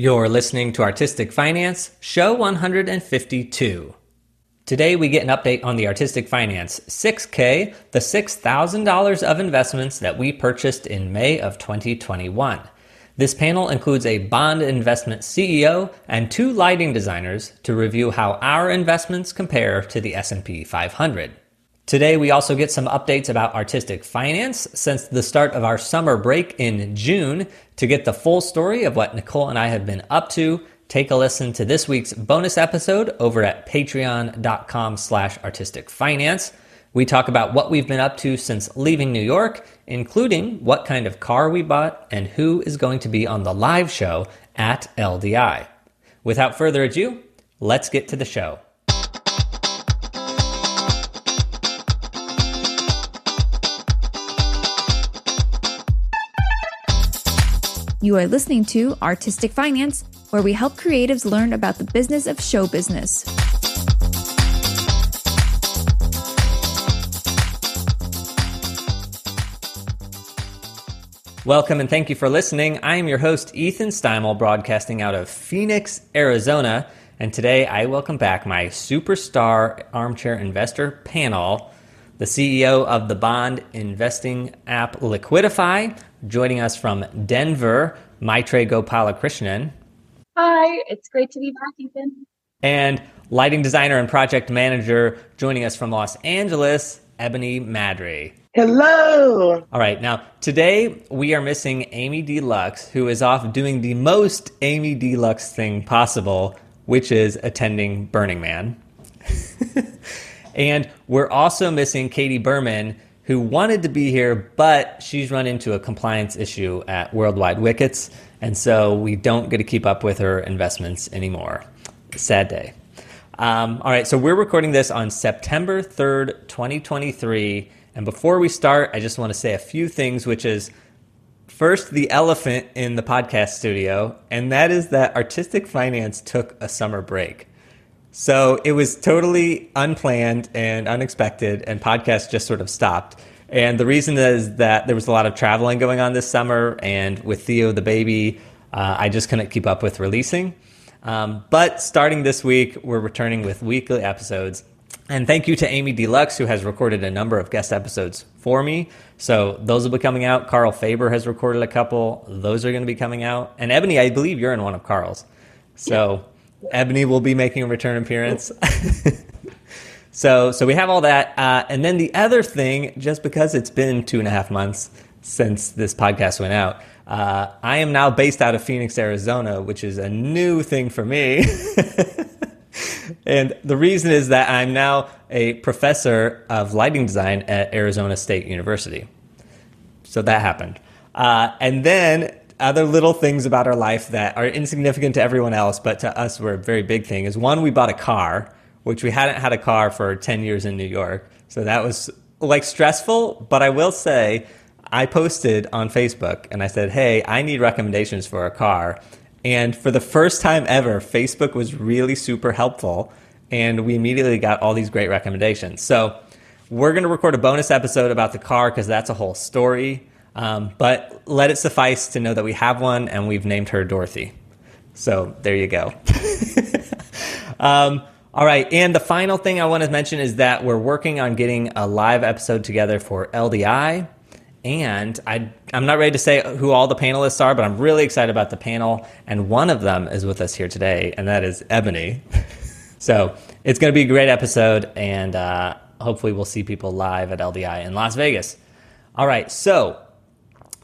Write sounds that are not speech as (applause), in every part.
You're listening to Artistic Finance, show 152. Today, we get an update on the Artistic Finance 6K, the $6,000 of investments that we purchased in May of 2021. This panel includes a bond investment CEO and two lighting designers to review how our investments compare to the S&P 500. Today, we also get some updates about artistic finance since the start of our summer break in June. To get the full story of what Nicole and I have been up to, take a listen to this week's bonus episode over at patreon.com slash artistic finance. We talk about what we've been up to since leaving New York, including what kind of car we bought and who is going to be on the live show at LDI. Without further ado, let's get to the show. You are listening to Artistic Finance, where we help creatives learn about the business of show business. Welcome and thank you for listening. I am your host, Ethan Steimel, broadcasting out of Phoenix, Arizona. And today I welcome back my superstar armchair investor panel, the CEO of the bond investing app Liquidifi, Joining us from Denver, Maithreyi Gopalakrishnan. Hi, it's great to be back, Ethan. And lighting designer and project manager joining us from Los Angeles, Ebony Madry. Hello. All right, now today we are missing Amy D Lux, who is off doing the most Amy D Lux thing possible, which is attending Burning Man. (laughs) and we're also missing Katie Berman, who wanted to be here, but she's run into a compliance issue at Worldwide Wickets, and so we don't get to keep up with her investments anymore. Sad day. Um, all right, so we're recording this on September 3rd, 2023. And before we start, I just want to say a few things, which is first, the elephant in the podcast studio, and that is that Artistic Finance took a summer break. So it was totally unplanned and unexpected, and podcast just sort of stopped. And the reason is that there was a lot of traveling going on this summer, and with Theo the baby, uh, I just couldn't keep up with releasing. Um, but starting this week, we're returning with weekly episodes. And thank you to Amy D Lux, who has recorded a number of guest episodes for me. So those will be coming out. Carl Faber has recorded a couple. Those are going to be coming out. And Ebony, I believe you're in one of Carl's. So. Yeah Ebony will be making a return appearance. (laughs) so, so we have all that, uh, and then the other thing, just because it's been two and a half months since this podcast went out, uh, I am now based out of Phoenix, Arizona, which is a new thing for me. (laughs) and the reason is that I'm now a professor of lighting design at Arizona State University. So that happened. Uh, and then other little things about our life that are insignificant to everyone else, but to us were a very big thing is one, we bought a car, which we hadn't had a car for 10 years in New York. So that was like stressful, but I will say, I posted on Facebook and I said, Hey, I need recommendations for a car. And for the first time ever, Facebook was really super helpful. And we immediately got all these great recommendations. So we're going to record a bonus episode about the car because that's a whole story. Um, but let it suffice to know that we have one and we've named her Dorothy. So there you go. (laughs) um, all right. And the final thing I want to mention is that we're working on getting a live episode together for LDI. And I, I'm not ready to say who all the panelists are, but I'm really excited about the panel. And one of them is with us here today, and that is Ebony. (laughs) so it's going to be a great episode, and uh, hopefully, we'll see people live at LDI in Las Vegas. All right. So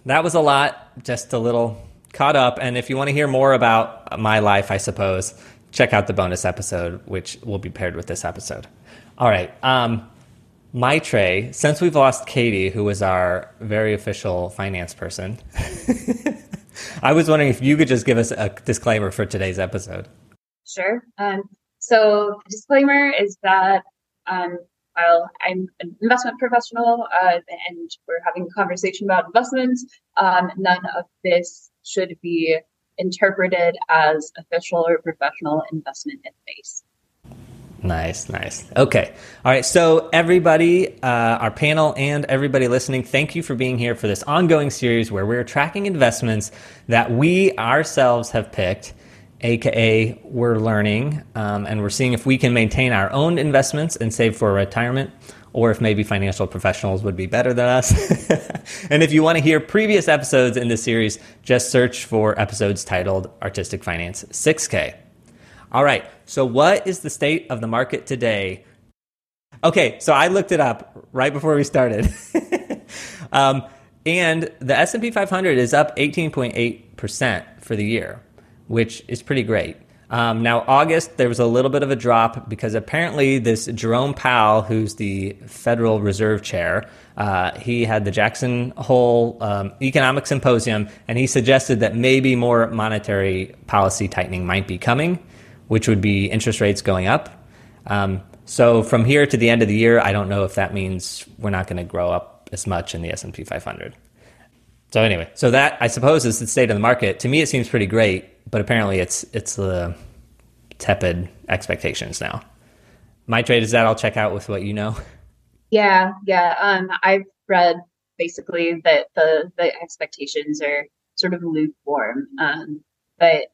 that was a lot, just a little caught up. And if you want to hear more about my life, I suppose, check out the bonus episode, which will be paired with this episode. All right. Um, Maithreyi, since we've lost Katie, who was our very official finance person, (laughs) I was wondering if you could just give us a disclaimer for today's episode. Sure. Um, so, the disclaimer is that um, while I'm an investment professional uh, and we're having a conversation about investments, um, none of this should be interpreted as official or professional investment advice. Nice, nice. Okay. All right. So, everybody, uh, our panel and everybody listening, thank you for being here for this ongoing series where we're tracking investments that we ourselves have picked aka we're learning um, and we're seeing if we can maintain our own investments and save for retirement or if maybe financial professionals would be better than us. (laughs) and if you want to hear previous episodes in this series, just search for episodes titled Artistic Finance 6K. All right, so what is the state of the market today? Okay, so I looked it up right before we started. (laughs) um, and the S&P 500 is up 18.8% for the year, which is pretty great. Um, now, August, there was a little bit of a drop because apparently this Jerome Powell, who's the Federal Reserve Chair, uh, he had the Jackson Hole um, Economic Symposium, and he suggested that maybe more monetary policy tightening might be coming, which would be interest rates going up. Um, so from here to the end of the year, I don't know if that means we're not going to grow up as much in the S&P 500. So anyway, so that I suppose is the state of the market. To me, it seems pretty great but apparently it's it's the tepid expectations now. My trade is that I'll check out with what you know. (laughs) Yeah, yeah. Um, I've read basically that the the expectations are sort of lukewarm, um, but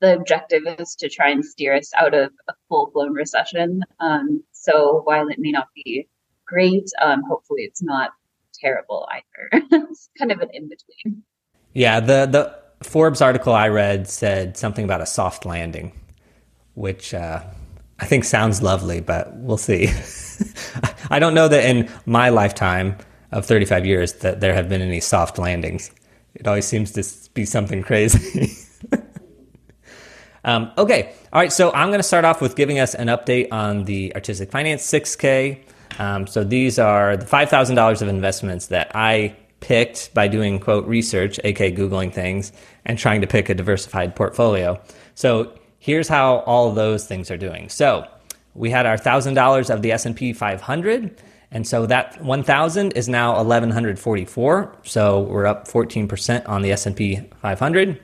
the objective is to try and steer us out of a full blown recession. Um, so while it may not be great, um, hopefully it's not terrible either. (laughs) it's kind of an in between. Yeah, the the Forbes article I read said something about a soft landing, which uh, I think sounds lovely, but we'll see. (laughs) I don't know that in my lifetime of 35 years that there have been any soft landings. It always seems to be something crazy. (laughs) um, okay, all right. So I'm going to start off with giving us an update on the Artistic Finance 6K. Um, so these are the $5,000 of investments that I picked by doing quote research, aka googling things, and trying to pick a diversified portfolio. So here's how all those things are doing. So we had our thousand dollars of the S and P 500, and so that 1,000 is now 1,144. So we're up 14% on the S and P 500.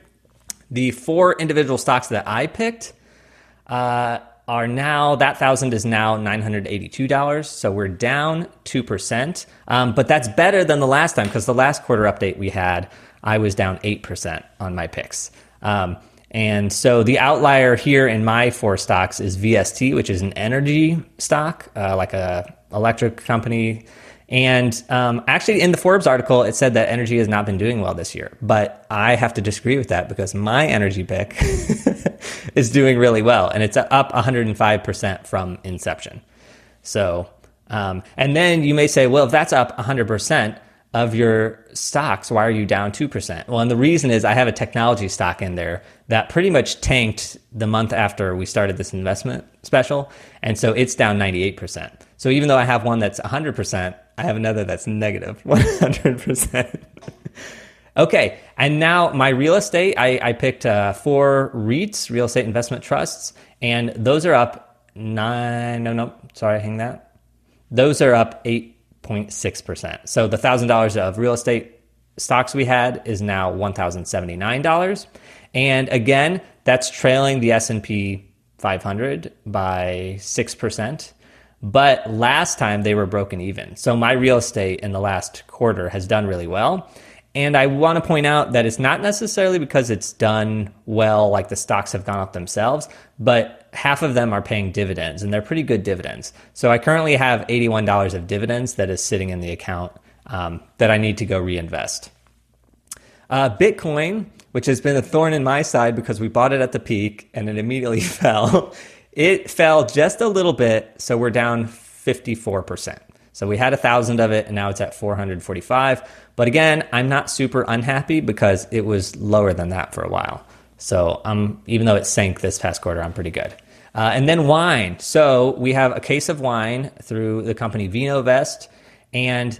The four individual stocks that I picked. Uh, are now that thousand is now $982 so we're down 2% um, but that's better than the last time because the last quarter update we had i was down 8% on my picks. Um, and so the outlier here in my four stocks is vst which is an energy stock uh, like a electric company and um, actually, in the Forbes article, it said that energy has not been doing well this year. But I have to disagree with that because my energy pick (laughs) is doing really well, and it's up 105% from inception. So, um, and then you may say, well, if that's up 100% of your stocks, why are you down 2%? Well, and the reason is I have a technology stock in there that pretty much tanked the month after we started this investment special. And so it's down 98%. So even though I have one that's 100%, I have another that's negative (laughs) 100%. okay, and now my real estate, I, I picked uh, four REITs, real estate investment trusts, and those are up nine, no, no, sorry, hang that. Those are up 8.6%. So the $1,000 of real estate stocks we had is now $1,079. And again, that's trailing the S&P 500 by 6%. But last time they were broken even. So my real estate in the last quarter has done really well. And I want to point out that it's not necessarily because it's done well, like the stocks have gone up themselves, but half of them are paying dividends and they're pretty good dividends. So I currently have $81 of dividends that is sitting in the account um, that I need to go reinvest. Uh, Bitcoin, which has been a thorn in my side because we bought it at the peak and it immediately (laughs) fell, it fell just a little bit, so we're down 54%. So we had a thousand of it, and now it's at 445. But again, I'm not super unhappy because it was lower than that for a while. So um, even though it sank this past quarter, I'm pretty good. Uh, and then wine. So we have a case of wine through the company VinoVest, and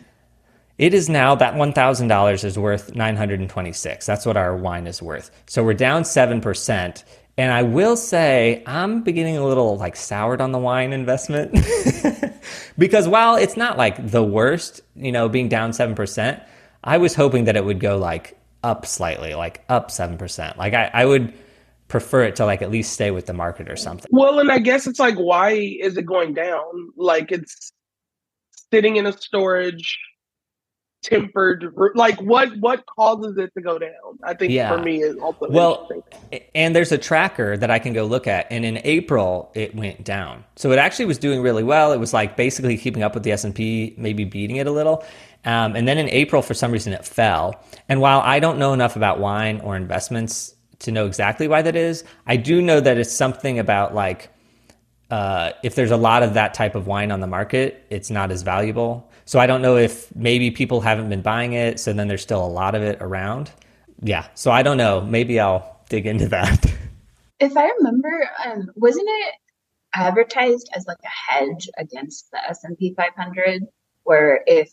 it is now that $1,000 is worth 926. That's what our wine is worth. So we're down 7%. And I will say, I'm beginning a little like soured on the wine investment (laughs) because while it's not like the worst, you know, being down 7%, I was hoping that it would go like up slightly, like up 7%. Like I, I would prefer it to like at least stay with the market or something. Well, and I guess it's like, why is it going down? Like it's sitting in a storage tempered? Like what what causes it to go down? I think Yeah. for me is also Well, and there's a tracker that I can go look at, and in April it went down. So it actually was doing really well. It was like basically keeping up with the S and P, maybe beating it a little. Um, and then in April, for some reason, it fell. And while I don't know enough about wine or investments to know exactly why that is, I do know that it's something about like uh, if there's a lot of that type of wine on the market, it's not as valuable. So I don't know if maybe people haven't been buying it, so then there's still a lot of it around. Yeah, so I don't know. Maybe I'll dig into that. If I remember, um, wasn't it advertised as like a hedge against the S and P 500, where if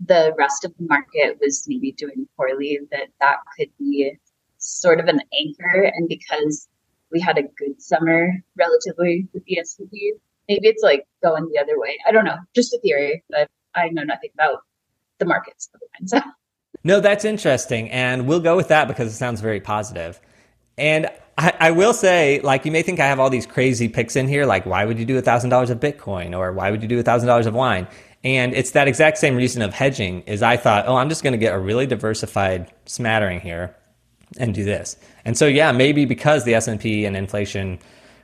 the rest of the market was maybe doing poorly, that that could be sort of an anchor, and because we had a good summer relatively with the S and P, maybe it's like going the other way. I don't know, just a theory, but I know nothing about the markets. So No, that's interesting. And we'll go with that because it sounds very positive. And I, I will say, like, you may think I have all these crazy picks in here, like, why would you do $1,000 of Bitcoin or why would you do $1,000 of wine? And it's that exact same reason of hedging is I thought, oh, I'm just going to get a really diversified smattering here and do this. And so, yeah, maybe because the S&P and inflation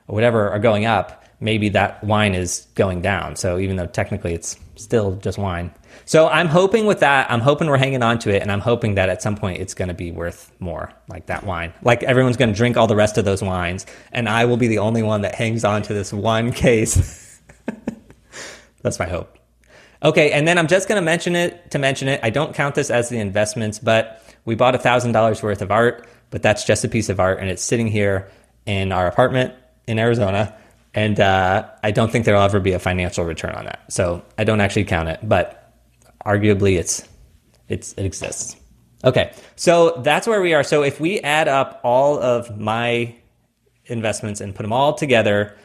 or whatever are going up, maybe that wine is going down. So even though technically it's still just wine. So I'm hoping with that, I'm hoping we're hanging on to it and I'm hoping that at some point it's going to be worth more like that wine. Like everyone's going to drink all the rest of those wines and I will be the only one that hangs on to this one case. (laughs) That's my hope. Okay, and then I'm just going to mention it to mention it. I don't count this as the investments, but we bought $1,000 worth of art, but that's just a piece of art and it's sitting here in our apartment in Arizona. And uh, I don't think there'll ever be a financial return on that. So I don't actually count it, but arguably it's, it's it exists. Okay, so that's where we are. So if we add up all of my investments and put them all together,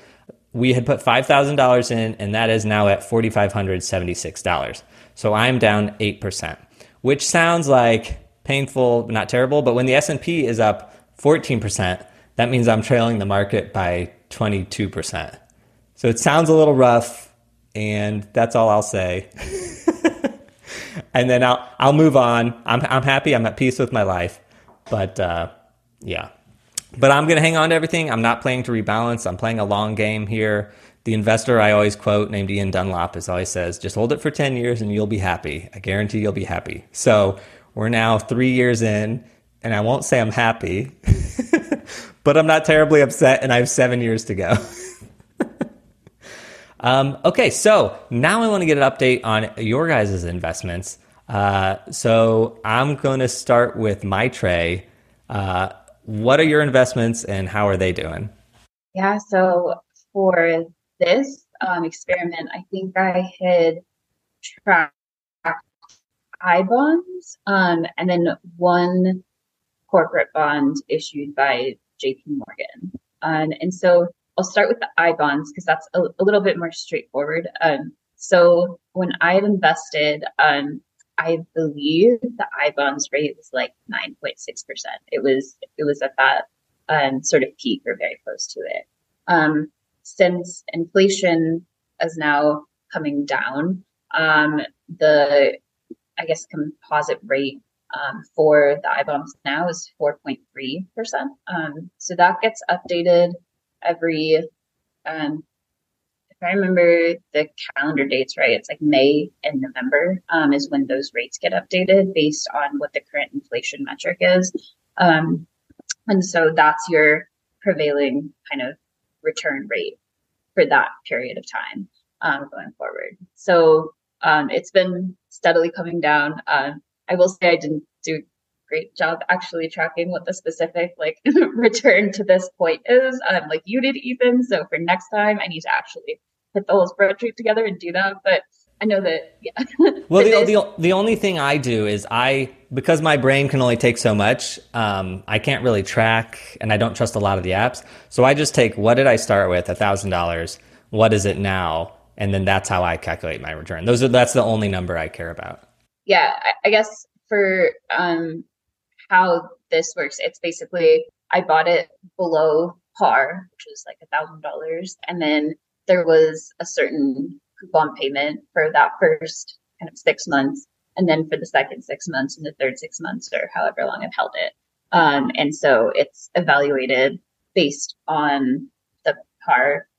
we had put $5,000 in, and that is now at $4,576. So I'm down 8%, which sounds like painful, not terrible. But when the S&P is up 14%, that means I'm trailing the market by 22%. So it sounds a little rough, and that's all I'll say. (laughs) and then I'll, I'll move on. I'm, I'm happy. I'm at peace with my life. But uh, yeah. But I'm going to hang on to everything. I'm not playing to rebalance. I'm playing a long game here. The investor I always quote, named Ian Dunlop, is always says, just hold it for 10 years and you'll be happy. I guarantee you'll be happy. So we're now three years in, and I won't say I'm happy, (laughs) but I'm not terribly upset, and I have seven years to go. (laughs) um, okay, so now I want to get an update on your guys' investments. Uh, so I'm going to start with Maithreyi. Uh, what are your investments and how are they doing? Yeah, so for this um, experiment, I think I had tracked I bonds um, and then one corporate bond issued by JP Morgan. Um, and so I'll start with the I bonds because that's a, a, little bit more straightforward. Um, so when I invested, um, I believe the I bonds rate was like 9.6%. It was, it was at that um, sort of peak or very close to it. Um, since inflation is now coming down, um, the I guess composite rate um, for the I bonds now is 4.3%. Um, so that gets updated every, um, if I remember the calendar dates right, it's like May and November um, is when those rates get updated based on what the current inflation metric is. Um, and so that's your prevailing kind of return rate for that period of time um, going forward. So it's been steadily coming down. Uh, I will say I didn't do a great job actually tracking what the specific like (laughs) return to this point is, um, like you did, Ethan. So for next time, I need to actually put the whole spreadsheet together and do that. But I know that, yeah. (laughs) well, the, the, the only thing I do is I, because my brain can only take so much, um, I can't really track and I don't trust a lot of the apps. So I just take what did I start with? A thousand dollars. What is it now? and then that's how I calculate my return. Those are that's the only number I care about. Yeah, I guess for um, how this works, it's basically I bought it below par, which was like a thousand dollars, and then there was a certain coupon payment for that first kind of six months, and then for the second six months and the third six months or however long I've held it. Um, and so it's evaluated based on the par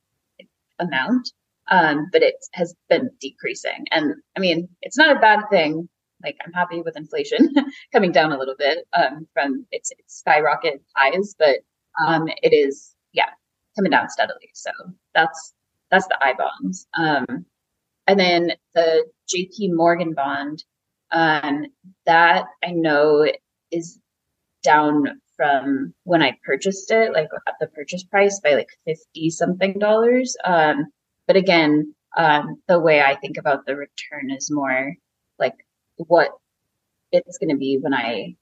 amount, um, but it has been decreasing. And I mean, it's not a bad thing. Like I'm happy with inflation (laughs) coming down a little bit um, from its, its skyrocket highs, but um, it is yeah coming down steadily. So that's that's the I bonds. Um, and then the JP Morgan bond, um, that I know is down from when I purchased it, like at the purchase price by like 50 something dollars. Um, but again, um, the way I think about the return is more what it's going to be when I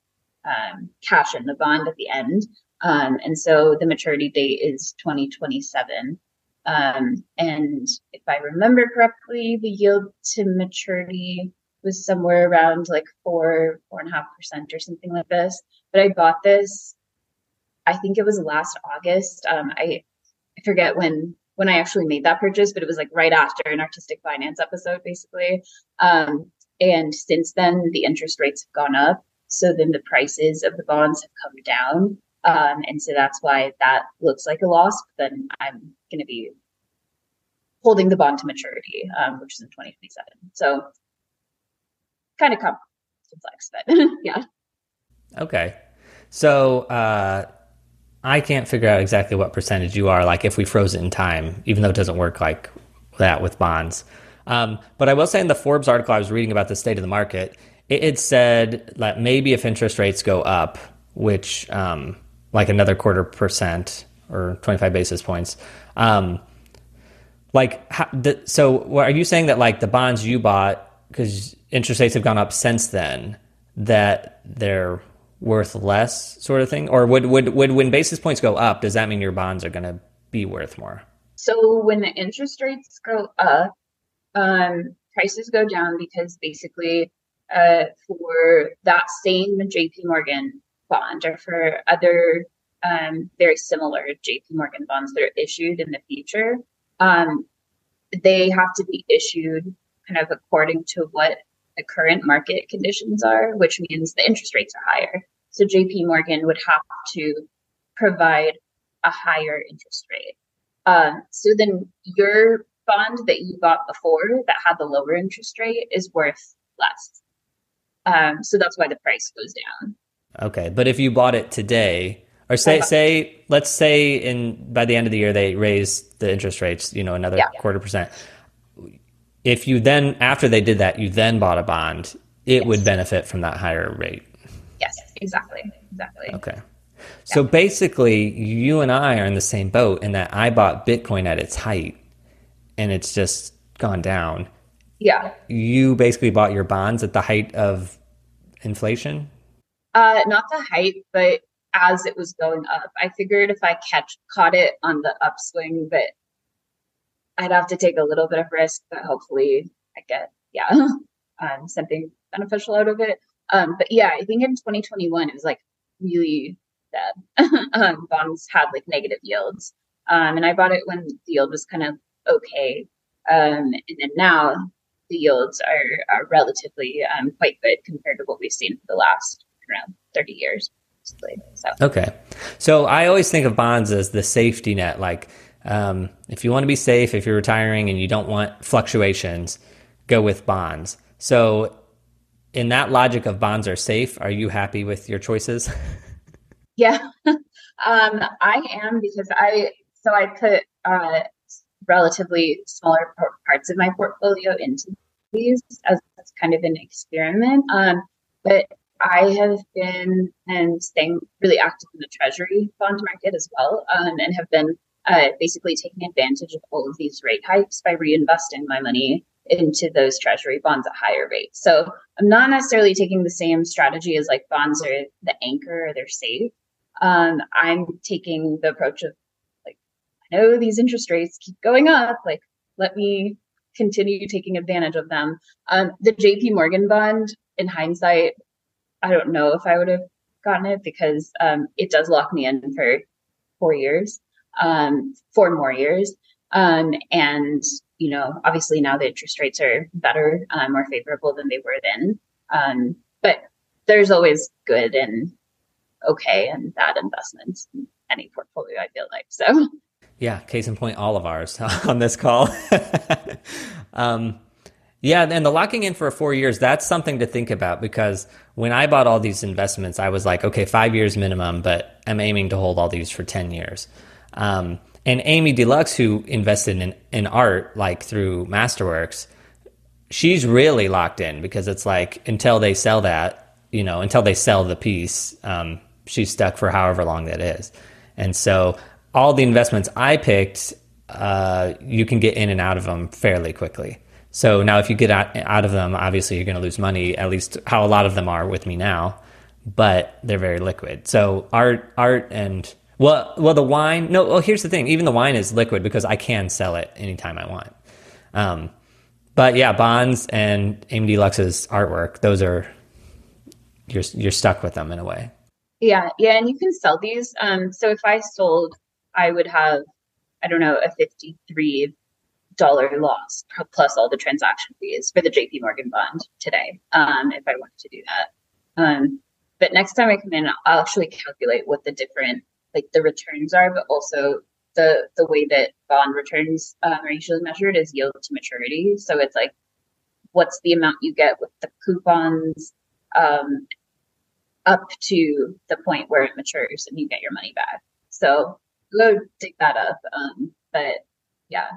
um, cash in the bond at the end. Um, and so the maturity date is 2027. Um, and if I remember correctly, the yield to maturity was somewhere around like four, four and a half percent or something like this. But I bought this, I think it was last August. Um, I, I forget when when I actually made that purchase, but it was like right after an artistic finance episode, basically. Um, and since then, the interest rates have gone up. So then the prices of the bonds have come down. Um, and so that's why that looks like a loss. But then I'm going to be holding the bond to maturity, um, which is in 2027. So kind of complex, but (laughs) yeah. Okay. So uh, I can't figure out exactly what percentage you are, like if we froze it in time, even though it doesn't work like that with bonds. Um, but I will say in the Forbes article I was reading about the state of the market, it, it said that maybe if interest rates go up, which um, like another quarter percent or 25 basis points. Um, like, how, the, so are you saying that like the bonds you bought, because interest rates have gone up since then, that they're worth less sort of thing? Or would, would, would when basis points go up, does that mean your bonds are going to be worth more? So when the interest rates go up, um, prices go down because basically uh, for that same JP Morgan bond or for other um, very similar JP Morgan bonds that are issued in the future, um, they have to be issued kind of according to what the current market conditions are, which means the interest rates are higher. So JP Morgan would have to provide a higher interest rate. Um, so then your bond that you bought before that had the lower interest rate is worth less. Um, so that's why the price goes down. Okay, but if you bought it today, or say say let's say in by the end of the year they raise the interest rates, you know, another yeah. quarter percent. If you then after they did that, you then bought a bond, it yes. would benefit from that higher rate. Yes, exactly. Exactly. Okay. So yeah. basically, you and I are in the same boat in that I bought Bitcoin at its height and it's just gone down. Yeah. You basically bought your bonds at the height of inflation? Uh, not the height, but as it was going up. I figured if I catch caught it on the upswing, that I'd have to take a little bit of risk, but hopefully I get yeah (laughs) um, something beneficial out of it. Um, but yeah, I think in 2021 it was like really bad. (laughs) um, bonds had like negative yields, um, and I bought it when the yield was kind of okay, um, and then now the yields are, are relatively um, quite good compared to what we've seen for the last around 30 years. So. Okay. So I always think of bonds as the safety net. Like, um, if you want to be safe, if you're retiring and you don't want fluctuations, go with bonds. So, in that logic of bonds are safe, are you happy with your choices? (laughs) yeah, (laughs) um, I am because I so I put uh, relatively smaller parts of my portfolio into these as, kind of an experiment. Um, but I have been and staying really active in the treasury bond market as well, um, and have been uh, basically taking advantage of all of these rate hikes by reinvesting my money into those treasury bonds at higher rates. So I'm not necessarily taking the same strategy as like bonds are the anchor or they're safe. Um, I'm taking the approach of I know these interest rates keep going up. Like, let me continue taking advantage of them. Um, the JP Morgan bond, in hindsight, I don't know if I would have gotten it because um, it does lock me in for four years, um, four more years. Um, and, you know, obviously now the interest rates are better, uh, more favorable than they were then. Um, but there's always good and okay and bad investments in any portfolio, I feel like. So, yeah, case in point, all of ours (laughs) on this call. (laughs) um, yeah, and the locking in for four years, that's something to think about because when I bought all these investments, I was like, okay, five years minimum, but I'm aiming to hold all these for 10 years. Um, and Amy D Lux, who invested in, in art, like through Masterworks, she's really locked in because it's like until they sell that, you know, until they sell the piece, um, she's stuck for however long that is. And so all the investments I picked, uh, you can get in and out of them fairly quickly. So now, if you get out, out of them, obviously you're going to lose money. At least how a lot of them are with me now, but they're very liquid. So art, art, and well, well, the wine. No, well, here's the thing. Even the wine is liquid because I can sell it anytime I want. Um, but yeah, bonds and Amy D Lux's artwork. Those are you're you're stuck with them in a way. Yeah, yeah, and you can sell these. Um, so if I sold, I would have, I don't know, a fifty-three dollar loss plus all the transaction fees for the JP Morgan bond today, um, if I wanted to do that. Um, but next time I come in, I'll actually calculate what the different like the returns are, but also the the way that bond returns um, are usually measured is yield to maturity. So it's like what's the amount you get with the coupons um, up to the point where it matures and you get your money back. So go dig that up. Um, but yeah,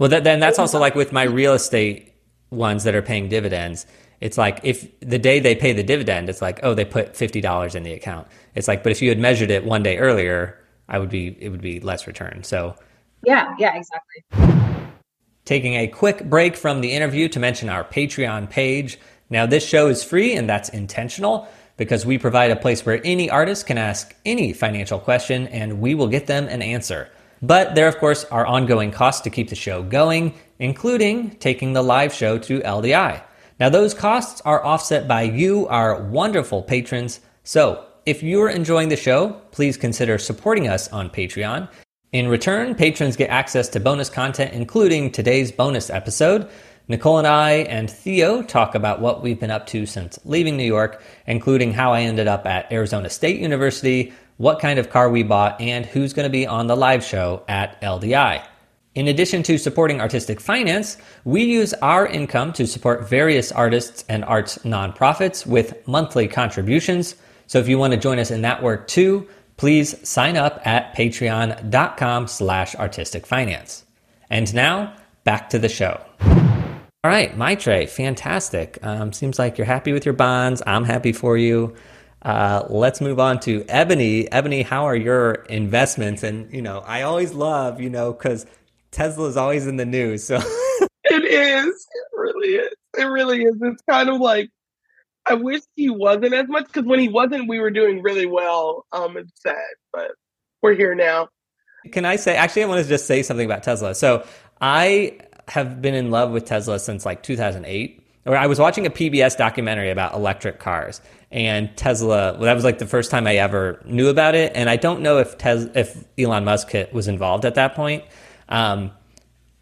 well, that, then that's also like with my real estate ones that are paying dividends. It's like if the day they pay the dividend, it's like, oh, they put fifty dollars in the account. It's like, but if you had measured it one day earlier, I would be it would be less return. So yeah, yeah, exactly. Taking a quick break from the interview to mention our Patreon page. Now, this show is free and that's intentional because we provide a place where any artist can ask any financial question and we will get them an answer. But there, of course, are ongoing costs to keep the show going, including taking the live show to LDI. Now, those costs are offset by you, our wonderful patrons. So, if you're enjoying the show, please consider supporting us on Patreon. In return, patrons get access to bonus content, including today's bonus episode. Nicole and I and Theo talk about what we've been up to since leaving New York, including how I ended up at Arizona State University, what kind of car we bought, and who's going to be on the live show at LDI. In addition to supporting artistic finance, we use our income to support various artists and arts nonprofits with monthly contributions. So if you want to join us in that work too, please sign up at patreon.com slash artistic finance. And now back to the show. All right, Maithreyi, fantastic. Um, seems like you're happy with your bonds. I'm happy for you. Uh, let's move on to Ebony. Ebony, how are your investments? And you know, I always love, you know, because Tesla is always in the news. So (laughs) it is. It really is. It really is. It's kind of like I wish he wasn't as much because when he wasn't, we were doing really well. Um, it's sad, but we're here now. Can I say? Actually, I want to just say something about Tesla. So I have been in love with Tesla since like 2008. Or I was watching a PBS documentary about electric cars, and Tesla. Well, that was like the first time I ever knew about it, and I don't know if Tes- if Elon Musk was involved at that point. Um,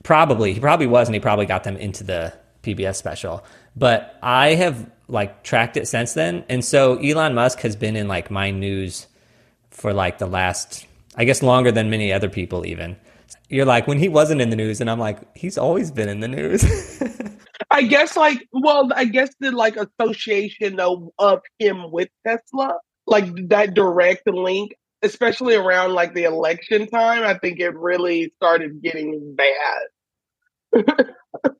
probably he probably was, and he probably got them into the PBS special. But I have like tracked it since then, and so Elon Musk has been in like my news for like the last, I guess, longer than many other people even. You're like when he wasn't in the news, and I'm like, he's always been in the news. (laughs) I guess like well, I guess the like association of, of him with Tesla, like that direct link, especially around like the election time, I think it really started getting bad. (laughs)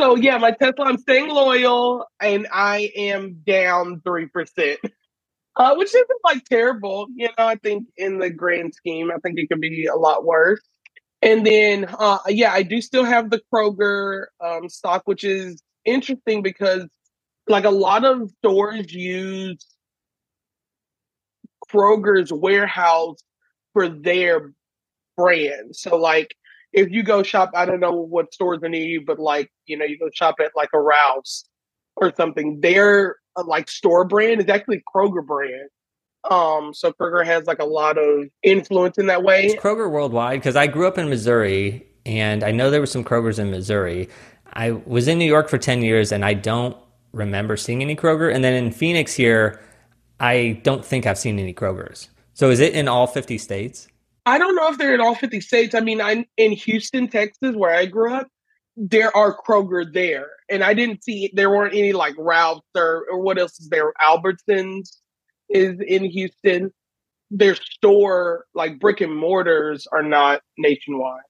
so yeah, my Tesla, I'm staying loyal and I am down three percent. Uh, which isn't like terrible, you know. I think in the grand scheme, I think it could be a lot worse. And then, uh, yeah, I do still have the Kroger um, stock, which is interesting because, like, a lot of stores use Kroger's warehouse for their brand. So, like, if you go shop, I don't know what stores are near you, but like, you know, you go shop at like a Rouse or something, their uh, like store brand is actually Kroger brand. Um, so Kroger has like a lot of influence in that way. Is Kroger worldwide? Because I grew up in Missouri, and I know there were some Krogers in Missouri. I was in New York for ten years, and I don't remember seeing any Kroger. And then in Phoenix here, I don't think I've seen any Krogers. So is it in all 50 states? I don't know if they're in all 50 states. I mean, I'm in Houston, Texas, where I grew up. There are Kroger there, and I didn't see there weren't any like Ralphs or, or what else is there? Albertsons is in Houston. Their store, like brick and mortars, are not nationwide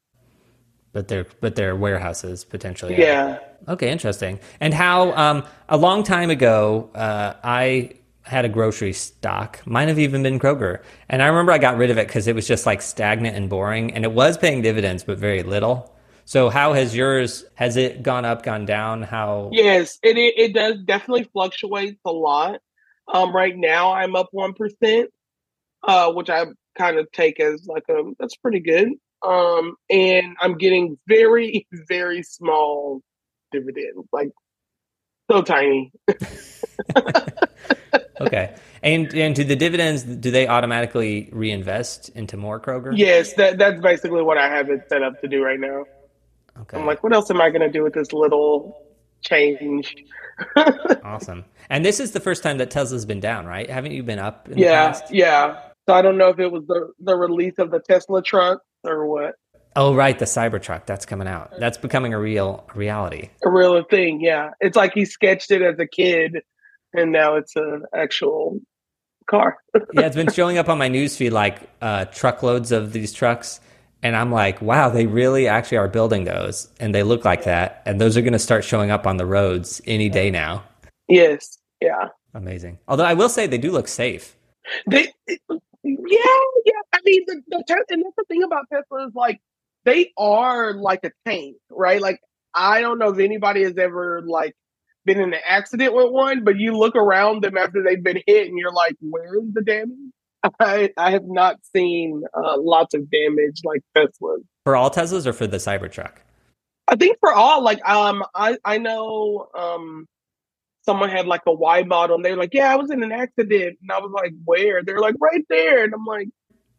but they're but they're warehouses potentially. Yeah. Okay, interesting. And how um, a long time ago, uh, I had a grocery stock. Might have even been Kroger, and I remember I got rid of it because it was just like stagnant and boring, and it was paying dividends, but very little. So how has yours? Has it gone up, gone down? How? Yes, it it, it does definitely fluctuates a lot. Um, right now I'm up one percent, uh, which I kind of take as like a that's pretty good. Um, and I'm getting very, (laughs) very small dividends, like so tiny. (laughs) okay. And and do the dividends do they automatically reinvest into more Kroger? Yes, that that's basically what I have it set up to do right now. Okay. I'm like, what else am I going to do with this little change? (laughs) awesome. And this is the first time that Tesla's been down, right? Haven't you been up? yeah, yeah. So I don't know if it was the the release of the Tesla truck or what? Oh, right, the Cybertruck that's coming out. That's becoming a real reality. A real thing, yeah. It's like he sketched it as a kid, and now it's an actual car. (laughs) yeah, it's been showing up on my newsfeed like uh, truckloads of these trucks, and I'm like, wow, they really actually are building those, and they look like that, and those are going to start showing up on the roads any day now. Yes, yeah, amazing. Although I will say they do look safe. They, yeah, yeah. I mean, the, the and that's the thing about Tesla is like they are like a tank, right? Like I don't know if anybody has ever like been in an accident with one, but you look around them after they've been hit, and you're like, "Where's the damage?" (laughs) I I have not seen uh, lots of damage like this one. For all Teslas or for the Cybertruck? I think for all. Like um, I I know um someone had like a Y model and they're like, Yeah, I was in an accident. And I was like, Where? They're like, Right there. And I'm like,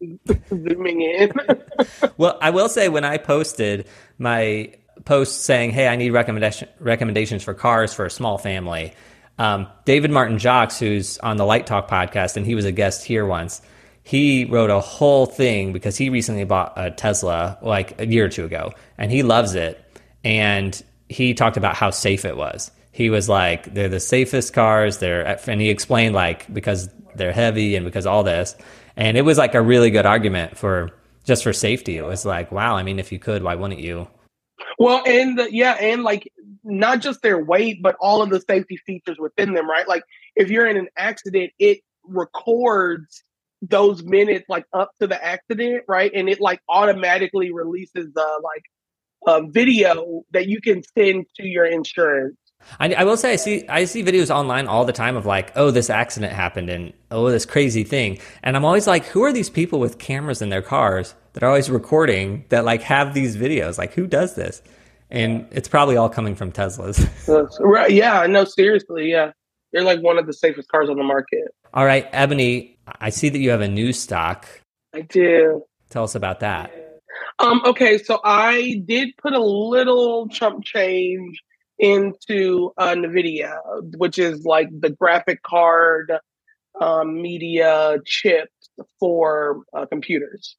(laughs) zooming in. (laughs) well, I will say when I posted my post saying, Hey, I need recommendation recommendations for cars for a small family. Um, David Martin Jacques, who's on the Light Talk podcast, and he was a guest here once, he wrote a whole thing because he recently bought a Tesla like a year or two ago, and he loves it. And he talked about how safe it was he was like, they're the safest cars. They're, and he explained like because they're heavy and because all this, and it was like a really good argument for just for safety. It was like, wow. I mean, if you could, why wouldn't you? Well, and the, yeah, and like not just their weight, but all of the safety features within them, right? Like if you're in an accident, it records those minutes like up to the accident, right? And it like automatically releases the like a video that you can send to your insurance I, I, will say I see I see videos online all the time of like, oh, this accident happened and oh, this crazy thing, and I'm always like, who are these people with cameras in their cars that are always recording that like have these videos? Like, who does this? And it's probably all coming from Teslas. (laughs) right? Yeah. No, seriously. Yeah, they're like one of the safest cars on the market. All right, Ebony. I see that you have a new stock. I do. Tell us about that. Um. Okay. So I did put a little chump change into uh, NVIDIA, which is like the graphic card um, media chip for uh, computers.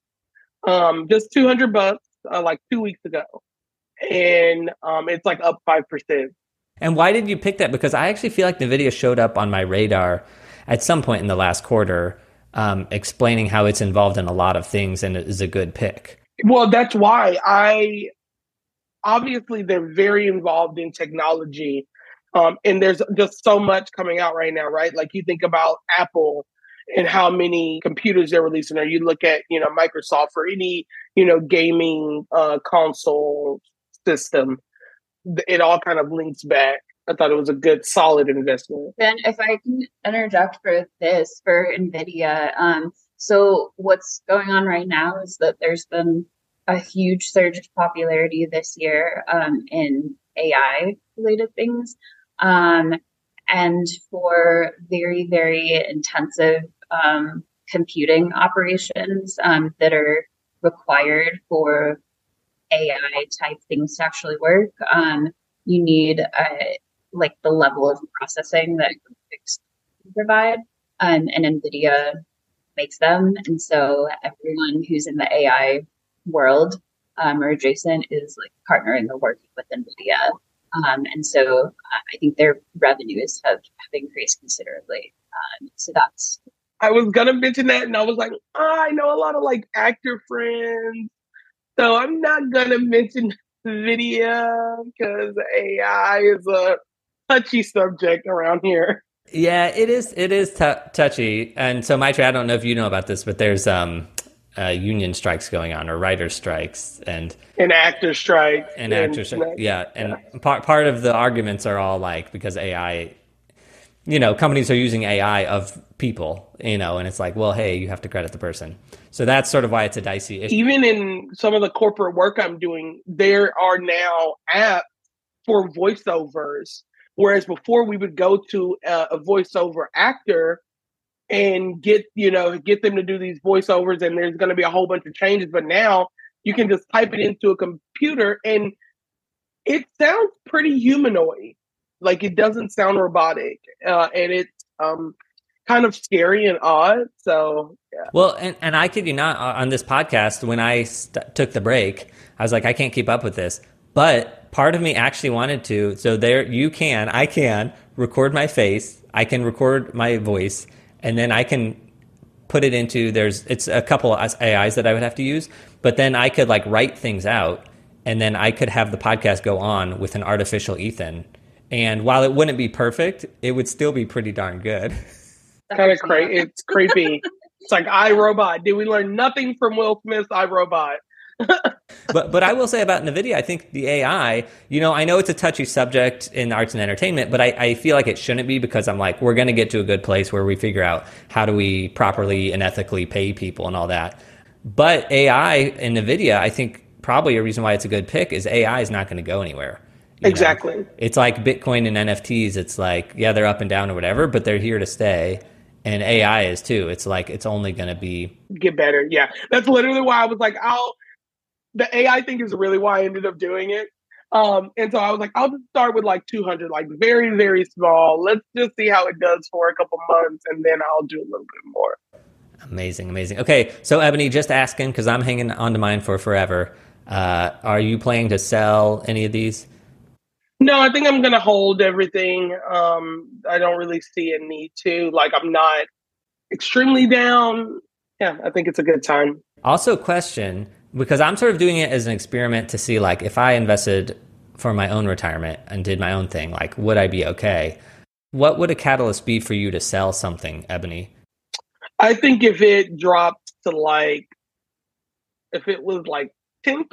Um, just 200 bucks, uh, like two weeks ago. And um, it's like up 5%. And why did you pick that? Because I actually feel like NVIDIA showed up on my radar at some point in the last quarter, um, explaining how it's involved in a lot of things and it is a good pick. Well, that's why I obviously they're very involved in technology. Um, and there's just so much coming out right now, right? Like you think about Apple and how many computers they're releasing, or you look at, you know, Microsoft or any, you know, gaming uh, console system. It all kind of links back. I thought it was a good, solid investment. Ben, if I can interject for this for NVIDIA, um, so what's going on right now is that there's been a huge surge of popularity this year um, in AI related things. Um, and for very, very intensive um, computing operations um, that are required for AI type things to actually work, um, you need a, like the level of processing that graphics provide, um, and NVIDIA makes them. And so everyone who's in the AI world um, or adjacent is like partnering or working with NVIDIA. Um, and so I think their revenues have, have increased considerably. Um, so that's. I was gonna mention that, and I was like, oh, I know a lot of like actor friends, so I'm not gonna mention video because AI is a touchy subject around here. Yeah, it is. It is t- touchy, and so Maitre, I don't know if you know about this, but there's um, uh, union strikes going on, or writer strikes, and an actor strike, and, and actor strike. Yeah, and yeah. part part of the arguments are all like because AI, you know, companies are using AI of people, you know, and it's like, well, hey, you have to credit the person. So that's sort of why it's a dicey issue. Even in some of the corporate work I'm doing, there are now apps for voiceovers Whereas before we would go to a, a voiceover actor and get, you know, get them to do these voiceovers and there's going to be a whole bunch of changes. But now you can just type it into a computer and it sounds pretty humanoid. Like it doesn't sound robotic. Uh, and it's, um, kind of scary and odd. So, yeah. Well, and, and I kid you not, on this podcast, when I st- took the break, I was like, I can't keep up with this. But part of me actually wanted to. So there, you can, I can record my face, I can record my voice, and then I can put it into. There's it's a couple of AIs that I would have to use, but then I could like write things out, and then I could have the podcast go on with an artificial Ethan. And while it wouldn't be perfect, it would still be pretty darn good. (laughs) kind of crazy. It's creepy. it's like I Robot. Did we learn nothing from Will Smith's I Robot? (laughs) but but I will say about NVIDIA, I think the AI, you know, I know it's a touchy subject in arts and entertainment, but I, I feel like it shouldn't be because I'm like, we're going to get to a good place where we figure out how do we properly and ethically pay people and all that. But AI in NVIDIA, I think probably a reason why it's a good pick is AI is not going to go anywhere. Exactly. Know? It's like Bitcoin and NFTs. It's like, yeah, they're up and down or whatever, but they're here to stay and AI is too. It's like it's only going to be get better. Yeah, that's literally why I was like, I'll the AI thing is really why I ended up doing it. Um, and so I was like, I'll just start with like 200, like very, very small. Let's just see how it does for a couple months, and then I'll do a little bit more. Amazing, amazing. Okay, so Ebony, just asking because I'm hanging on to mine for forever. Uh, are you planning to sell any of these? No, I think I'm going to hold everything. Um, I don't really see a need to. Like, I'm not extremely down. Yeah, I think it's a good time. Also, question because I'm sort of doing it as an experiment to see like if I invested for my own retirement and did my own thing, like would I be okay? What would a catalyst be for you to sell something, Ebony? I think if it dropped to like if it was like 10%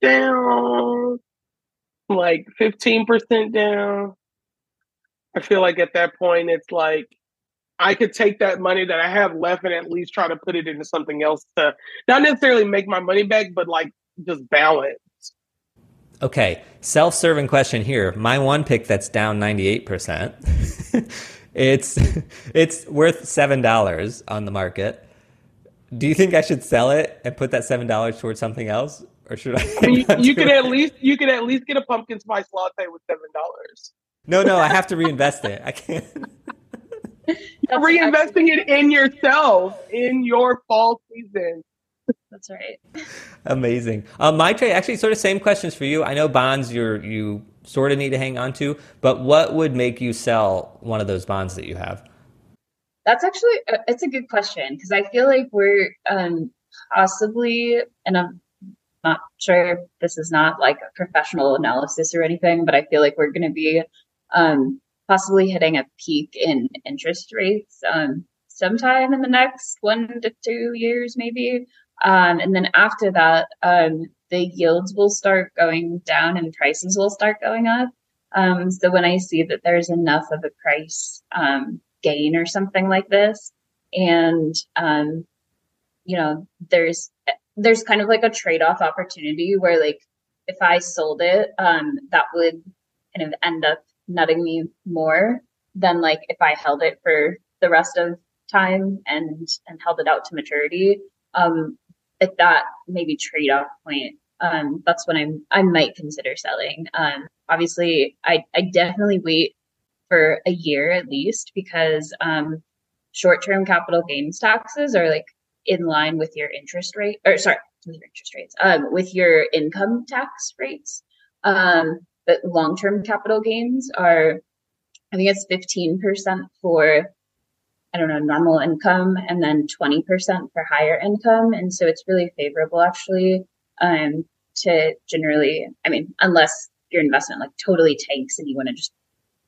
down, like 15% down, I feel like at that point it's like I could take that money that I have left and at least try to put it into something else to not necessarily make my money back, but like just balance. Okay, self-serving question here. My one pick that's down 98%. (laughs) it's it's worth $7 on the market. Do you think I should sell it and put that $7 towards something else or should I? I mean, (laughs) you, you can at least you can at least get a pumpkin spice latte with $7. No, no, I have to reinvest it. I can't (laughs) reinvesting it in yourself in your fall season. That's right. Amazing. Um, Maitre, actually, sort of same questions for you. I know bonds you're you sort of need to hang on to, but what would make you sell one of those bonds that you have? That's actually uh, it's a good question because I feel like we're um, possibly, and I'm not sure this is not like a professional analysis or anything, but I feel like we're going to be um, possibly hitting a peak in interest rates um, sometime in the next one to two years, maybe. Um, and then after that, um, the yields will start going down and prices will start going up. Um, so when I see that there's enough of a price um, gain or something like this, and you know, there's there's kind of like a trade off opportunity where like if I sold it, that would kind of end up nutting me more than like if I held it for the rest of time and and held it out to maturity. Um, at that maybe trade off point, um, that's when I'm I might consider selling. Um, obviously, I I definitely wait for a year at least because um, short-term capital gains taxes are like in line with your interest rate or sorry with your interest rates um, with your income tax rates um, but long-term capital gains are i think it's 15% for i don't know normal income and then 20% for higher income. And so it's really favorable actually um, to generally i mean unless your investment like totally tanks and you want to just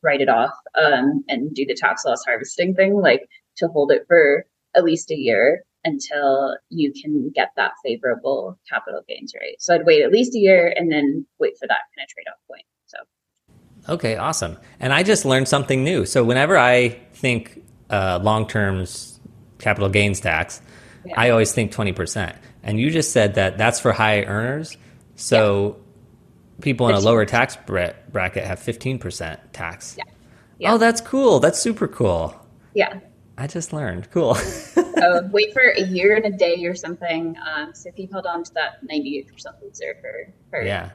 write it off um, and do the tax loss harvesting thing like to hold it for at least a year until you can get that favorable capital gains rate. So I'd wait at least a year and then wait for that kind of trade off point. So, okay, awesome. And I just learned something new. So whenever I think uh, long terms capital gains tax, yeah. I always think 20%. And you just said that that's for high earners. So yeah. people in a lower tax bracket have 15% tax. Yeah. Oh, that's cool. That's super cool. Yeah. I just learned. Cool. so (laughs) wait for a year and a day or something. Um, so keep hold on to that 98% loser for, for yeah.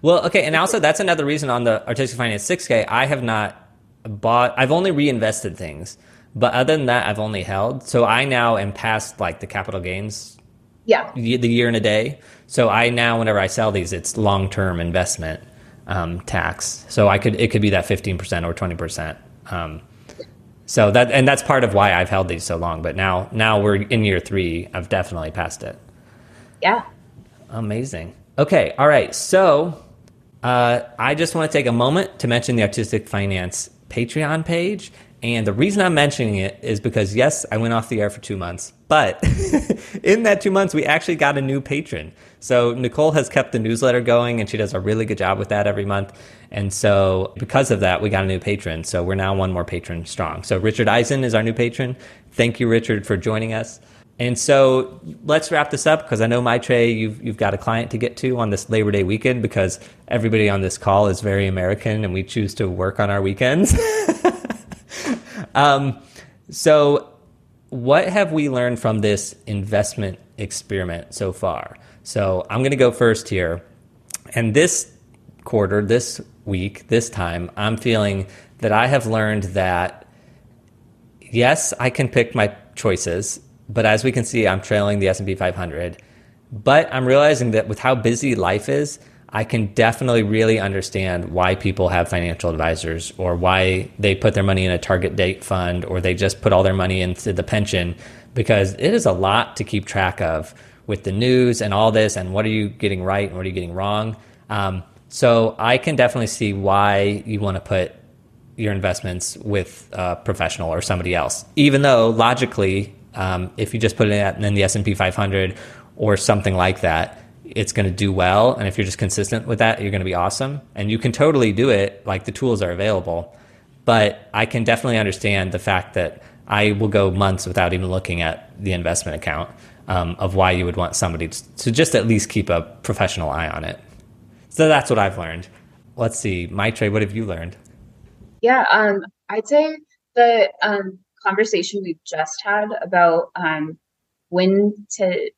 Well, okay, and also that's another reason on the Artistic Finance 6K, I have not bought. I've only reinvested things, but other than that, I've only held. So I now am past like the capital gains. Yeah. The year and a day. So I now, whenever I sell these, it's long term investment um, tax. So I could it could be that 15% or 20%. Um, so that and that's part of why I've held these so long. But now now we're in year three. I've definitely passed it. Yeah. Amazing. Okay. All right. So uh, I just want to take a moment to mention the Artistic Finance Patreon page. And the reason I'm mentioning it is because, yes, I went off the air for two months, but (laughs) in that two months, we actually got a new patron. So Nicole has kept the newsletter going and she does a really good job with that every month. And so because of that, we got a new patron. So we're now one more patron strong. So Richard Eisen is our new patron. Thank you, Richard, for joining us. And so let's wrap this up because I know Maithreyi, you've you've got a client to get to on this Labor Day weekend because everybody on this call is very American and we choose to work on our weekends. (laughs) um, so, what have we learned from this investment experiment so far? So I'm going to go first here. And this quarter, this week, this time, I'm feeling that I have learned that yes, I can pick my choices, but as we can see, I'm trailing the S&P 500. But I'm realizing that with how busy life is, I can definitely really understand why people have financial advisors or why they put their money in a target date fund or they just put all their money into the pension because it is a lot to keep track of with the news and all this and what are you getting right and what are you getting wrong. Um, so I can definitely see why you want to put your investments with a professional or somebody else, even though logically, um, if you just put it in the S and P 500 or something like that, it's going to do well. And if you're just consistent with that, you're going to be awesome. And you can totally do it. Like the tools are available. But I can definitely understand the fact that I will go months without even looking at the investment account um, of why you would want somebody to, just at least keep a professional eye on it. So that's what I've learned. Let's see, Maithreyi, what have you learned? Yeah, um, I'd say the um, conversation we've just had about um, when to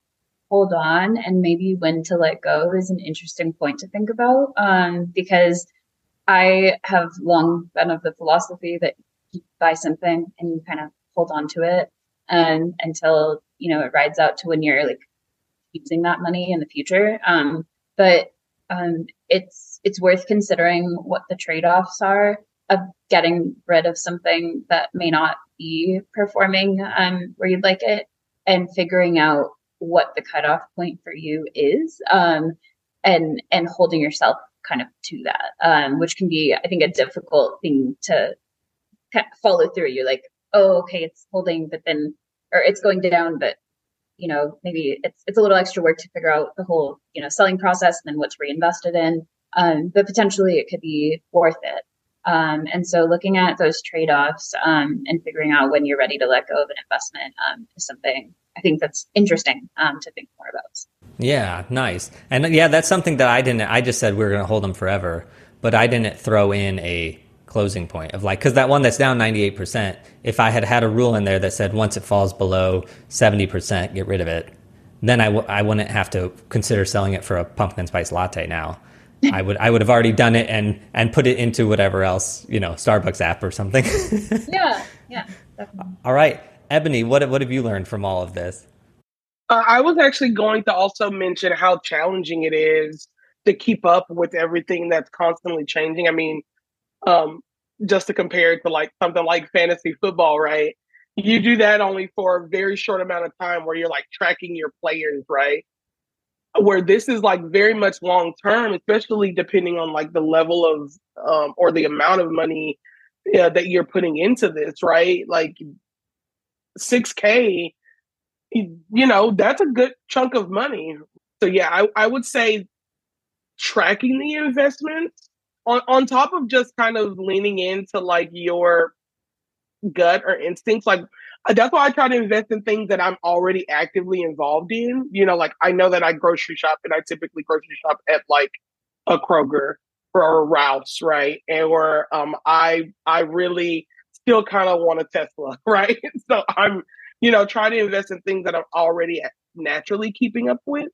hold on and maybe when to let go is an interesting point to think about um, because I have long been of the philosophy that you buy something and you kind of hold on to it um, until you know it rides out to when you're like using that money in the future. Um, but um, it's it's worth considering what the trade offs are of getting rid of something that may not be performing um, where you'd like it, and figuring out what the cutoff point for you is, um, and and holding yourself kind of to that, um, which can be I think a difficult thing to follow through. You're like, oh, okay, it's holding, but then or it's going down, but you know, maybe it's it's a little extra work to figure out the whole, you know, selling process and then what's reinvested in. Um, but potentially it could be worth it. Um, and so looking at those trade-offs um, and figuring out when you're ready to let go of an investment um, is something I think that's interesting um, to think more about. Yeah, nice. And yeah, that's something that I didn't. I just said we are going to hold them forever, but I didn't throw in a closing point of like because that one that's down 98% if i had had a rule in there that said once it falls below 70% get rid of it then I w- I wouldn't have to consider selling it for a pumpkin spice latte now. I would I would have already done it and and put it into whatever else you know Starbucks app or something. (laughs) yeah, yeah. Definitely. All right, Ebony, what what have you learned from all of this? Uh, I was actually going to also mention how challenging it is to keep up with everything that's constantly changing. I mean, um, just to compare it to like something like fantasy football, right? You do that only for a very short amount of time where you're like tracking your players, right? Where this is like very much long term, especially depending on like the level of um, or the amount of money uh, that you're putting into this, right? Like 6K, you know, that's a good chunk of money. So, yeah, I, I would say tracking the investments on, on top of just kind of leaning into like your gut or instincts. Like, that's why I try to invest in things that I'm already actively involved in. You know, like I know that I grocery shop and I typically grocery shop at like a Kroger or a Ralph's, right? And where um, I I really still kind of want a Tesla, (laughs) right? so I'm, you know, trying to invest in things that I'm already naturally keeping up with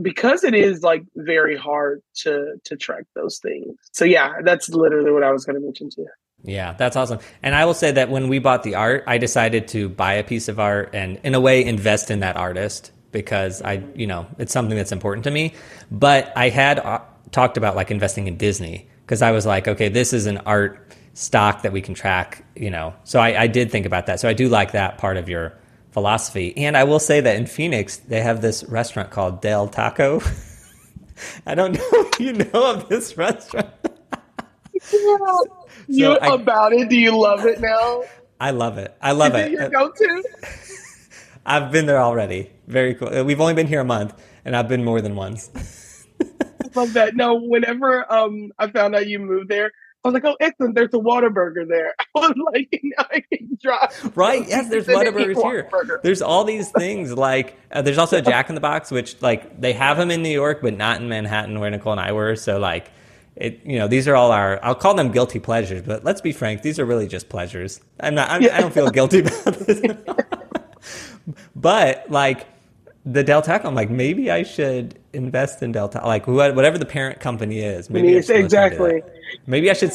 because it is like very hard to to track those things. So yeah, that's literally what I was going to mention to you. Yeah, that's awesome. And I will say that when we bought the art, I decided to buy a piece of art and in a way invest in that artist because I, you know, it's something that's important to me. But I had uh, talked about like investing in Disney because I was like, okay, this is an art stock that we can track, you know. So I, I did think about that. So I do like that part of your philosophy. And I will say that in Phoenix, they have this restaurant called Del Taco. (laughs) I don't (laughs) know if you know of this restaurant. (laughs) Yeah. you I, about it? Do you love it now? I love it. I love Is it. it your go-to? (laughs) I've been there already. Very cool. We've only been here a month, and I've been more than once. love that. No, whenever um I found out you moved there, I was like, oh, excellent. There's a Whataburger there. (laughs) I was like, now I can drive. Right. Yes, there's Whataburgers here. There's all these things. Like, uh, there's also a Jack in the Box, which, like, they have them in New York, but not in Manhattan where Nicole and I were. So, like, it, you know, these are all our, I'll call them guilty pleasures, but let's be frank, these are really just pleasures. I'm not, I'm, yeah. I don't feel guilty about (laughs) this. but, like, the Del Taco, I'm like, maybe I should invest in Del Taco, like whatever the parent company is. Maybe exactly. Maybe I should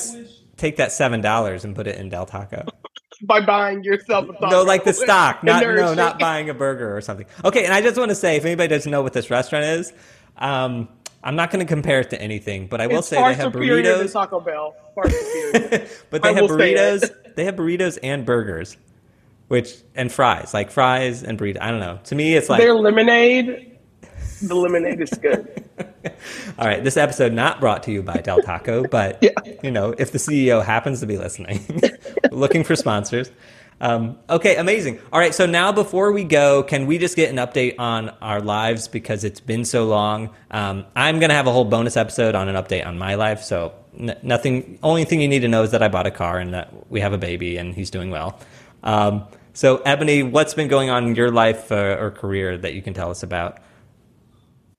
take that seven dollars and put it in Del Taco. By buying yourself a. No, like the stock, not no, not buying a burger or something. Okay, and I just want to say, if anybody doesn't know what this restaurant is, um, I'm not going to compare it to anything, but I will it's say they have burritos. Taco Bell, (laughs) but they I have burritos. They have burritos and burgers which and fries, like fries and burrito. I don't know. To me, it's like their lemonade. The lemonade is good. (laughs) All right, this episode not brought to you by Del Taco, but (laughs) yeah. you know, if the CEO happens to be listening, looking for sponsors. Um, okay, amazing. All right, so now before we go, can we just get an update on our lives because it's been so long? Um, I'm gonna have a whole bonus episode on an update on my life. So n- nothing. Only thing you need to know is that I bought a car and that we have a baby and he's doing well. Um, so, Ebony, what's been going on in your life uh, or career that you can tell us about?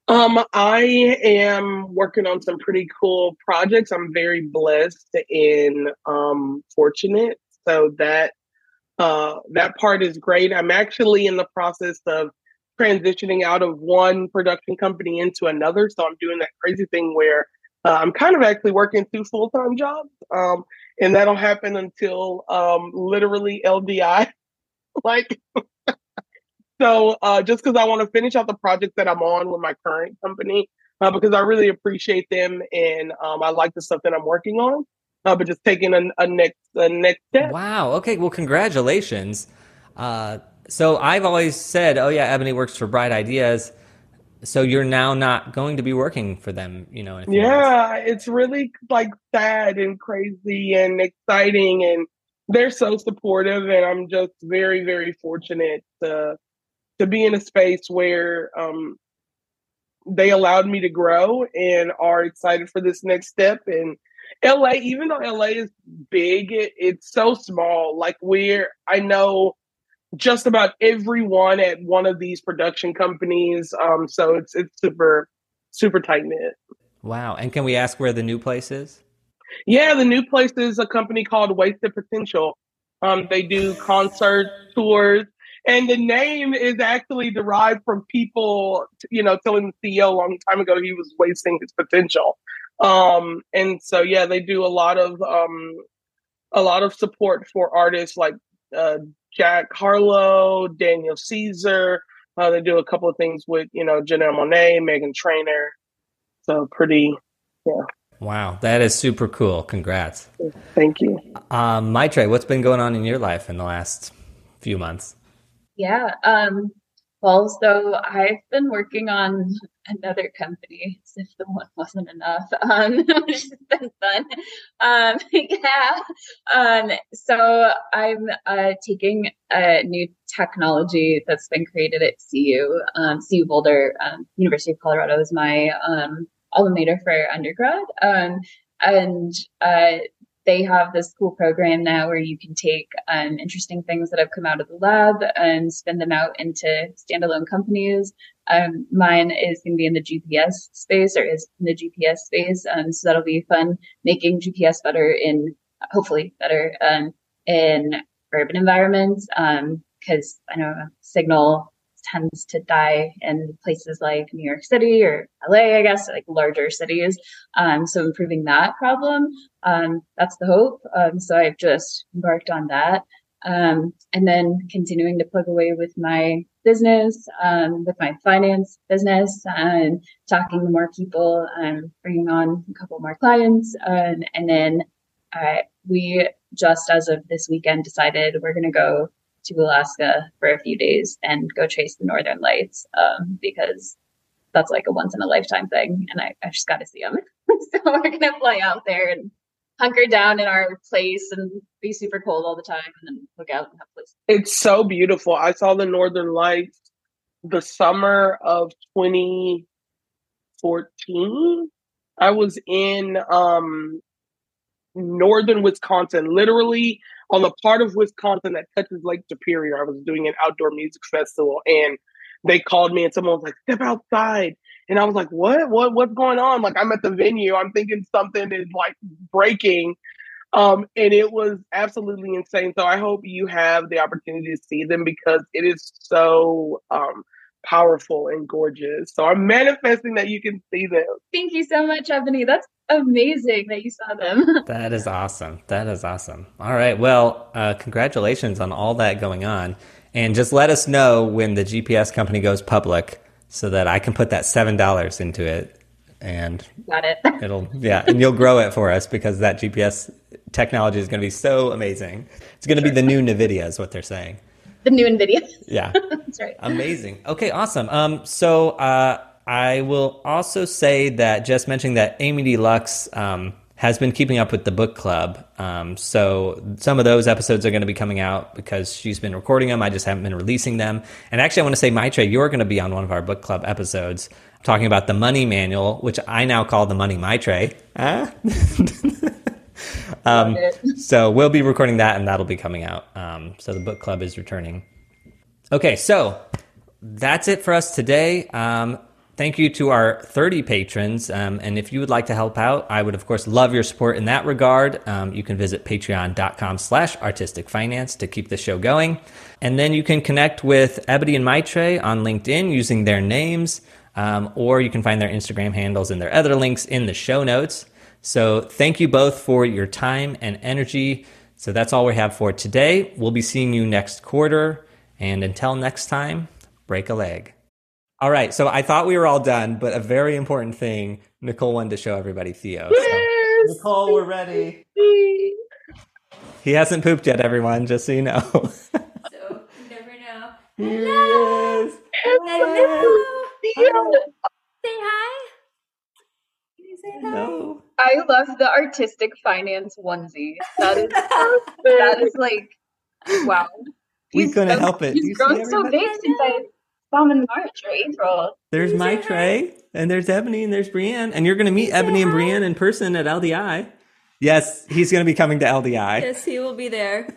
Um, I am working on some pretty cool projects. I'm very blessed and um, fortunate. So that uh, that part is great. I'm actually in the process of transitioning out of one production company into another. So I'm doing that crazy thing where uh, I'm kind of actually working two full time jobs, um, and that'll happen until um, literally LDI. (laughs) like, (laughs) so uh, just because I want to finish out the project that I'm on with my current company, uh, because I really appreciate them and um, I like the stuff that I'm working on. Uh, but just taking a, a next a next step. Wow. Okay. Well, congratulations. Uh, so I've always said, oh yeah, Ebony works for Bright Ideas. So you're now not going to be working for them, you know? yeah, months. it's really like sad and crazy and exciting and they're so supportive and i'm just very very fortunate to to be in a space where um they allowed me to grow and are excited for this next step and la even though la is big it, it's so small like we're i know just about everyone at one of these production companies um so it's it's super super tight knit wow and can we ask where the new place is yeah, the new place is a company called Wasted Potential. Um, they do concert tours. And the name is actually derived from people, you know, telling the CEO a long time ago he was wasting his potential. Um, and so yeah, they do a lot of um, a lot of support for artists like uh, Jack Harlow, Daniel Caesar. Uh, they do a couple of things with you know Janelle Monáe, Meghan Trainor. So pretty, yeah. Wow, that is super cool. Congrats. Thank you. Um, Maitre, what's been going on in your life in the last few months? Yeah. Um, well, so I've been working on another company as if the one wasn't enough, (laughs) um, which has been fun. Um, (laughs) yeah. Um, so I'm uh, taking a new technology that's been created at CU. Um, CU Boulder, um, University of Colorado is my um, alma mater for undergrad. Um, and uh, they have this cool program now where you can take um, interesting things that have come out of the lab and spin them out into standalone companies. Um, mine is going to be in the GPS space or is in the GPS space. Um, so that'll be fun making GPS better in, hopefully better, um, in urban environments. Um, cause I know signal tends to die in places like New York City or LA, I guess, like larger cities. Um, so improving that problem, um, that's the hope. Um, so I've just embarked on that. Um, and then continuing to plug away with my business, um, with my finance business, and talking to more people, and bringing on a couple more clients, and then uh, we just as of this weekend decided we're going to go to Alaska for a few days and go chase the northern lights um, because that's like a once in a lifetime thing. And I, I just got to see them. (laughs) so we're to fly out there and hunker down in our place and be super cold all the time and then look out and have places. It's so beautiful. I saw the northern lights the summer of 2014. I was in um, northern Wisconsin, literally on the part of Wisconsin that touches Lake Superior. I was doing an outdoor music festival and they called me and someone was like, step outside. And I was like, what? What what's going on? Like I'm at the venue. I'm thinking something is like breaking. Um, and it was absolutely insane. So I hope you have the opportunity to see them because it is so um powerful and gorgeous. So I'm manifesting that you can see them. Thank you so much, Ebony. That's amazing that you saw them. (laughs) that is awesome. That is awesome. All right. Well, uh, congratulations on all that going on. And just let us know when the GPS company goes public so that I can put that $7 into it. And got it. (laughs) It'll, yeah, and you'll grow it for us because that GPS technology is going to be so amazing. It's going to sure. be the new NVIDIA, is what they're saying. The new NVIDIA. Yeah. (laughs) That's right. Amazing. Okay, awesome. Um, so, uh, I will also say that just mentioning that Amy D Lux um, has been keeping up with the book club. Um, so some of those episodes are going to be coming out because she's been recording them. I just haven't been releasing them. And actually, I want to say, Maitre, you're going to be on one of our book club episodes talking about the money manual, which I now call the money Maitre. Huh? (laughs) um, so we'll be recording that and that'll be coming out. Um, so the book club is returning. Okay, so that's it for us today. Um, Thank you to our 30 patrons. Um, and if you would like to help out, I would, of course, love your support in that regard. Um, you can visit patreon.com slash artistic finance to keep the show going. And then you can connect with Ebony and Maitre on LinkedIn using their names, um, or you can find their Instagram handles and their other links in the show notes. So thank you both for your time and energy. So that's all we have for today. We'll be seeing you next quarter. And until next time, break a leg. All right, so I thought we were all done, but a very important thing Nicole wanted to show everybody Theo. Yes! So, Nicole, we're ready. he hasn't pooped yet, everyone, just so you know. (laughs) so you never know. Here Hello. he is. Hello. Hello. Say hi. Say no. I love the artistic finance onesie. That is (laughs) that is like wow. We he's couldn't so, help it. He's grown so big since I some in March or April. There's Maitre, and there's Ebony, and there's Brienne, and you're going to meet Ebony and Brienne in person at LDI. Yes, he's going to be coming to LDI. Yes, he will be there.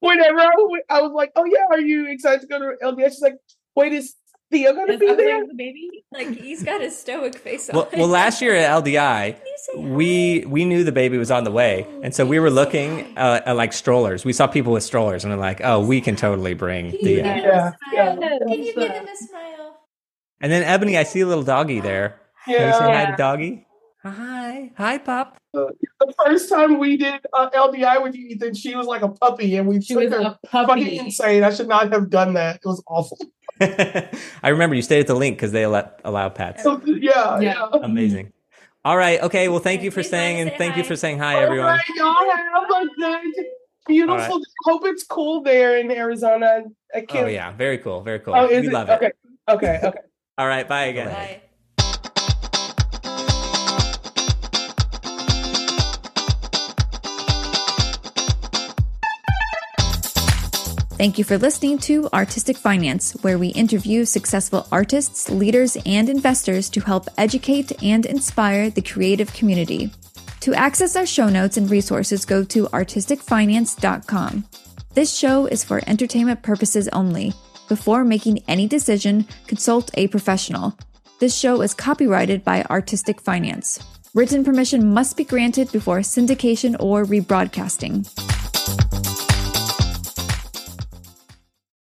Whenever I, I was like, "Oh yeah, are you excited to go to LDI?" She's like, "Wait, is Theo gonna be Emily there? the baby? Like he's got a stoic face on. Well, well, last year at (laughs) LDI, we we knew the baby was on the way, and so we were looking uh, at like strollers. We saw people with strollers, and we're like, "Oh, we can totally bring Theo." Yeah, yeah. Can you give them a smile? And then Ebony, I see a little doggy there. Can you say Yeah. hi to doggy? Hi, hi, pup. The first time we did uh, LDI with you, Ethan, she was like a puppy, and we She took was her a fucking puppy. insane. I should not have done that. It was awful. (laughs) I remember you stayed at the LINQ because they allow, allow pets. Oh, yeah, Yeah. yeah. Amazing. All right. Okay. Well, thank you for Please staying, and us say thank you for saying hi, All everyone. right, y'all have a good, beautiful. All right. Hope it's cool there in Arizona. I oh, can't. Oh yeah, very cool, very cool. Oh, we it? love it. okay. Okay. Okay. (laughs) All right. Bye again. Bye. Thank you for listening to Artistic Finance, where we interview successful artists, leaders, and investors to help educate and inspire the creative community. To access our show notes and resources, go to artisticfinance.com. This show is for entertainment purposes only. Before making any decision, consult a professional. This show is copyrighted by Artistic Finance. Written permission must be granted before syndication or rebroadcasting.